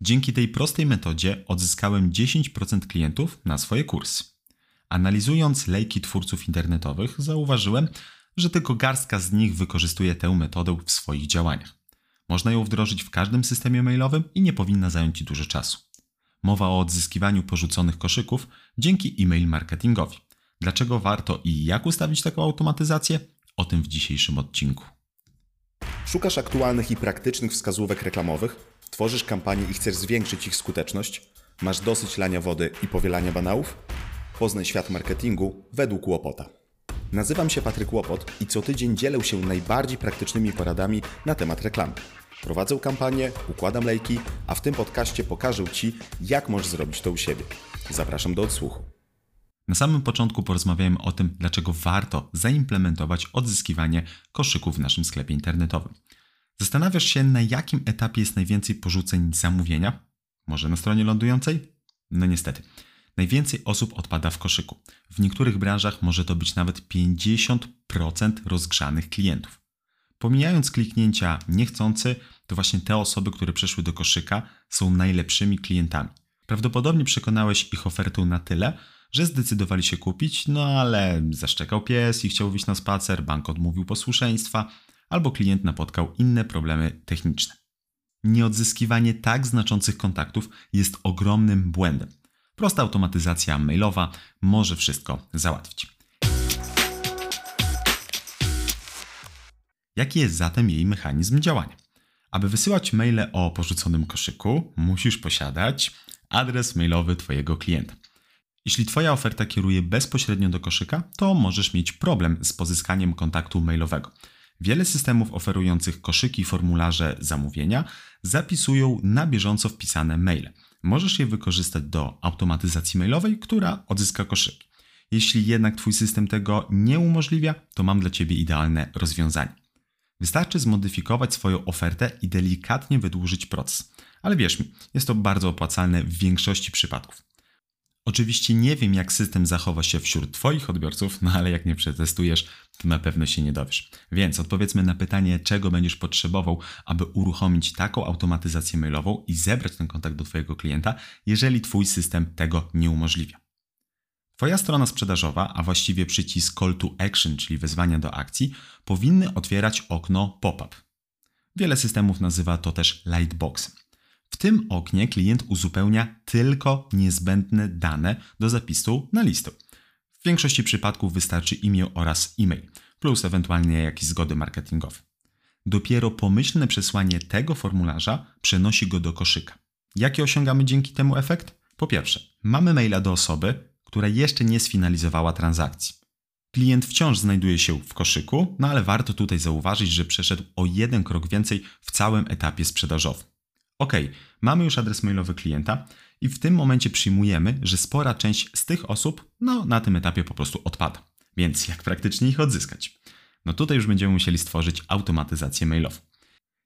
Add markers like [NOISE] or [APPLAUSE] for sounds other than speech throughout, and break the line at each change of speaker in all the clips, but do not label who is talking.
Dzięki tej prostej metodzie odzyskałem 10% klientów na swoje kursy. Analizując lejki twórców internetowych, zauważyłem, że tylko garstka z nich wykorzystuje tę metodę w swoich działaniach. Można ją wdrożyć w każdym systemie mailowym i nie powinna zająć Ci dużo czasu. Mowa o odzyskiwaniu porzuconych koszyków dzięki e-mail marketingowi. Dlaczego warto i jak ustawić taką automatyzację? O tym w dzisiejszym odcinku.
Szukasz aktualnych i praktycznych wskazówek reklamowych? Tworzysz kampanie i chcesz zwiększyć ich skuteczność? Masz dosyć lania wody i powielania banałów? Poznaj świat marketingu według Łopota. Nazywam się Patryk Łopot i co tydzień dzielę się najbardziej praktycznymi poradami na temat reklamy. Prowadzę kampanię, układam lejki, a w tym podcaście pokażę Ci, jak możesz zrobić to u siebie. Zapraszam do odsłuchu.
Na samym początku porozmawiałem o tym, dlaczego warto zaimplementować odzyskiwanie koszyków w naszym sklepie internetowym. Zastanawiasz się, na jakim etapie jest najwięcej porzuceń zamówienia? Może na stronie lądującej? No niestety. Najwięcej osób odpada w koszyku. W niektórych branżach może to być nawet 50% rozgrzanych klientów. Pomijając kliknięcia niechcący, to właśnie te osoby, które przeszły do koszyka, są najlepszymi klientami. Prawdopodobnie przekonałeś ich ofertę na tyle, że zdecydowali się kupić, no ale zaszczekał pies i chciał wyjść na spacer, bank odmówił posłuszeństwa, albo klient napotkał inne problemy techniczne. Nieodzyskiwanie tak znaczących kontaktów jest ogromnym błędem. Prosta automatyzacja mailowa może wszystko załatwić. Jaki jest zatem jej mechanizm działania? Aby wysyłać maile o porzuconym koszyku, musisz posiadać adres mailowy Twojego klienta. Jeśli Twoja oferta kieruje bezpośrednio do koszyka, to możesz mieć problem z pozyskaniem kontaktu mailowego. Wiele systemów oferujących koszyki, formularze zamówienia zapisują na bieżąco wpisane maile. Możesz je wykorzystać do automatyzacji mailowej, która odzyska koszyki. Jeśli jednak Twój system tego nie umożliwia, to mam dla Ciebie idealne rozwiązanie. Wystarczy zmodyfikować swoją ofertę i delikatnie wydłużyć proces. Ale wierz mi, jest to bardzo opłacalne w większości przypadków. Oczywiście nie wiem, jak system zachowa się wśród Twoich odbiorców, no ale jak nie przetestujesz, to na pewno się nie dowiesz. Więc odpowiedzmy na pytanie, czego będziesz potrzebował, aby uruchomić taką automatyzację mailową i zebrać ten kontakt do Twojego klienta, jeżeli Twój system tego nie umożliwia. Twoja strona sprzedażowa, a właściwie przycisk Call to Action, czyli wezwania do akcji, powinny otwierać okno pop-up. Wiele systemów nazywa to też lightboxem. W tym oknie klient uzupełnia tylko niezbędne dane do zapisu na listę. W większości przypadków wystarczy imię oraz e-mail, plus ewentualnie jakieś zgody marketingowe. Dopiero pomyślne przesłanie tego formularza przenosi go do koszyka. Jaki osiągamy dzięki temu efekt? Po pierwsze, mamy maila do osoby, która jeszcze nie sfinalizowała transakcji. Klient wciąż znajduje się w koszyku, no ale warto tutaj zauważyć, że przeszedł o jeden krok więcej w całym etapie sprzedażowym. Ok, mamy już adres mailowy klienta i w tym momencie przyjmujemy, że spora część z tych osób no, na tym etapie po prostu odpada. Więc jak praktycznie ich odzyskać? No tutaj już będziemy musieli stworzyć automatyzację mailową.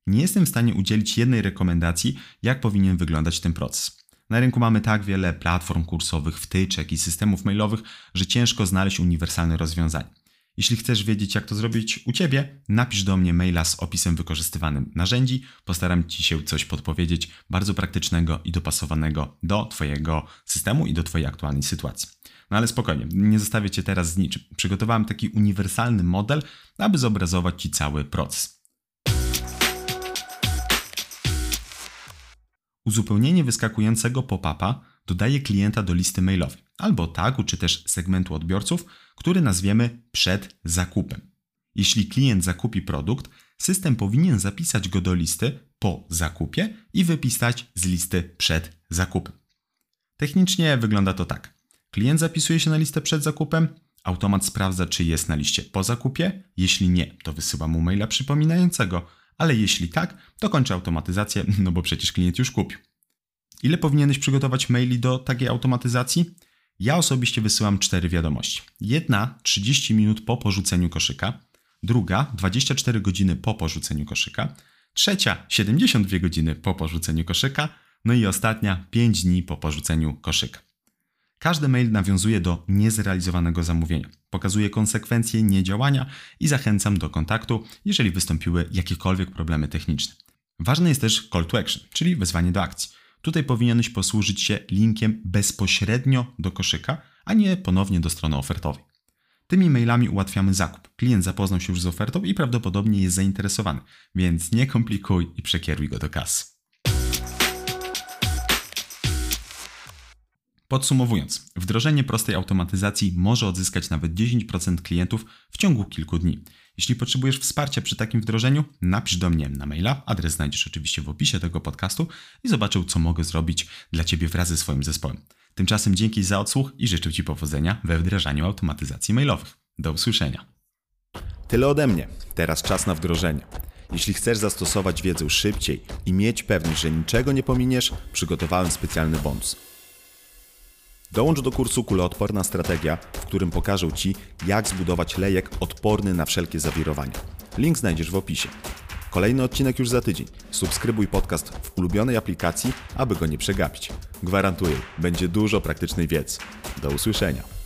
Nie jestem w stanie udzielić jednej rekomendacji, jak powinien wyglądać ten proces. Na rynku mamy tak wiele platform kursowych, wtyczek i systemów mailowych, że ciężko znaleźć uniwersalne rozwiązanie. Jeśli chcesz wiedzieć, jak to zrobić u Ciebie, napisz do mnie maila z opisem wykorzystywanym narzędzi. Postaram Ci się coś podpowiedzieć bardzo praktycznego i dopasowanego do Twojego systemu i do Twojej aktualnej sytuacji. No ale spokojnie, nie zostawię Cię teraz z niczym. Przygotowałem taki uniwersalny model, aby zobrazować Ci cały proces. Uzupełnienie wyskakującego pop-upa dodaje klienta do listy mailowej, albo tagu czy też segmentu odbiorców, który nazwiemy przed zakupem. Jeśli klient zakupi produkt, system powinien zapisać go do listy po zakupie i wypisać z listy przed zakupem. Technicznie wygląda to tak. Klient zapisuje się na listę przed zakupem, automat sprawdza, czy jest na liście po zakupie. Jeśli nie, to wysyła mu maila przypominającego, ale jeśli tak, to kończy automatyzację, [LAUGHS] no bo przecież klient już kupił. Ile powinieneś przygotować maili do takiej automatyzacji? Ja osobiście wysyłam cztery wiadomości. Jedna 30 minut po porzuceniu koszyka, druga 24 godziny po porzuceniu koszyka, trzecia 72 godziny po porzuceniu koszyka, no i ostatnia 5 dni po porzuceniu koszyka. Każdy mail nawiązuje do niezrealizowanego zamówienia, pokazuje konsekwencje niedziałania i zachęcam do kontaktu, jeżeli wystąpiły jakiekolwiek problemy techniczne. Ważny jest też call to action, czyli wezwanie do akcji. Tutaj powinieneś posłużyć się linkiem bezpośrednio do koszyka, a nie ponownie do strony ofertowej. Tymi mailami ułatwiamy zakup. Klient zapoznał się już z ofertą i prawdopodobnie jest zainteresowany, więc nie komplikuj i przekieruj go do kasy. Podsumowując, wdrożenie prostej automatyzacji może odzyskać nawet 10% klientów w ciągu kilku dni. Jeśli potrzebujesz wsparcia przy takim wdrożeniu, napisz do mnie na maila. Adres znajdziesz oczywiście w opisie tego podcastu i zobaczę, co mogę zrobić dla Ciebie wraz ze swoim zespołem. Tymczasem dzięki za odsłuch i życzę Ci powodzenia we wdrażaniu automatyzacji mailowych. Do usłyszenia.
Tyle ode mnie. Teraz czas na wdrożenie. Jeśli chcesz zastosować wiedzę szybciej i mieć pewność, że niczego nie pominiesz, przygotowałem specjalny bonus. Dołącz do kursu Kuloodporna Strategia, w którym pokażę Ci, jak zbudować lejek odporny na wszelkie zawirowania. Link znajdziesz w opisie. Kolejny odcinek już za tydzień. Subskrybuj podcast w ulubionej aplikacji, aby go nie przegapić. Gwarantuję, będzie dużo praktycznej wiedzy. Do usłyszenia.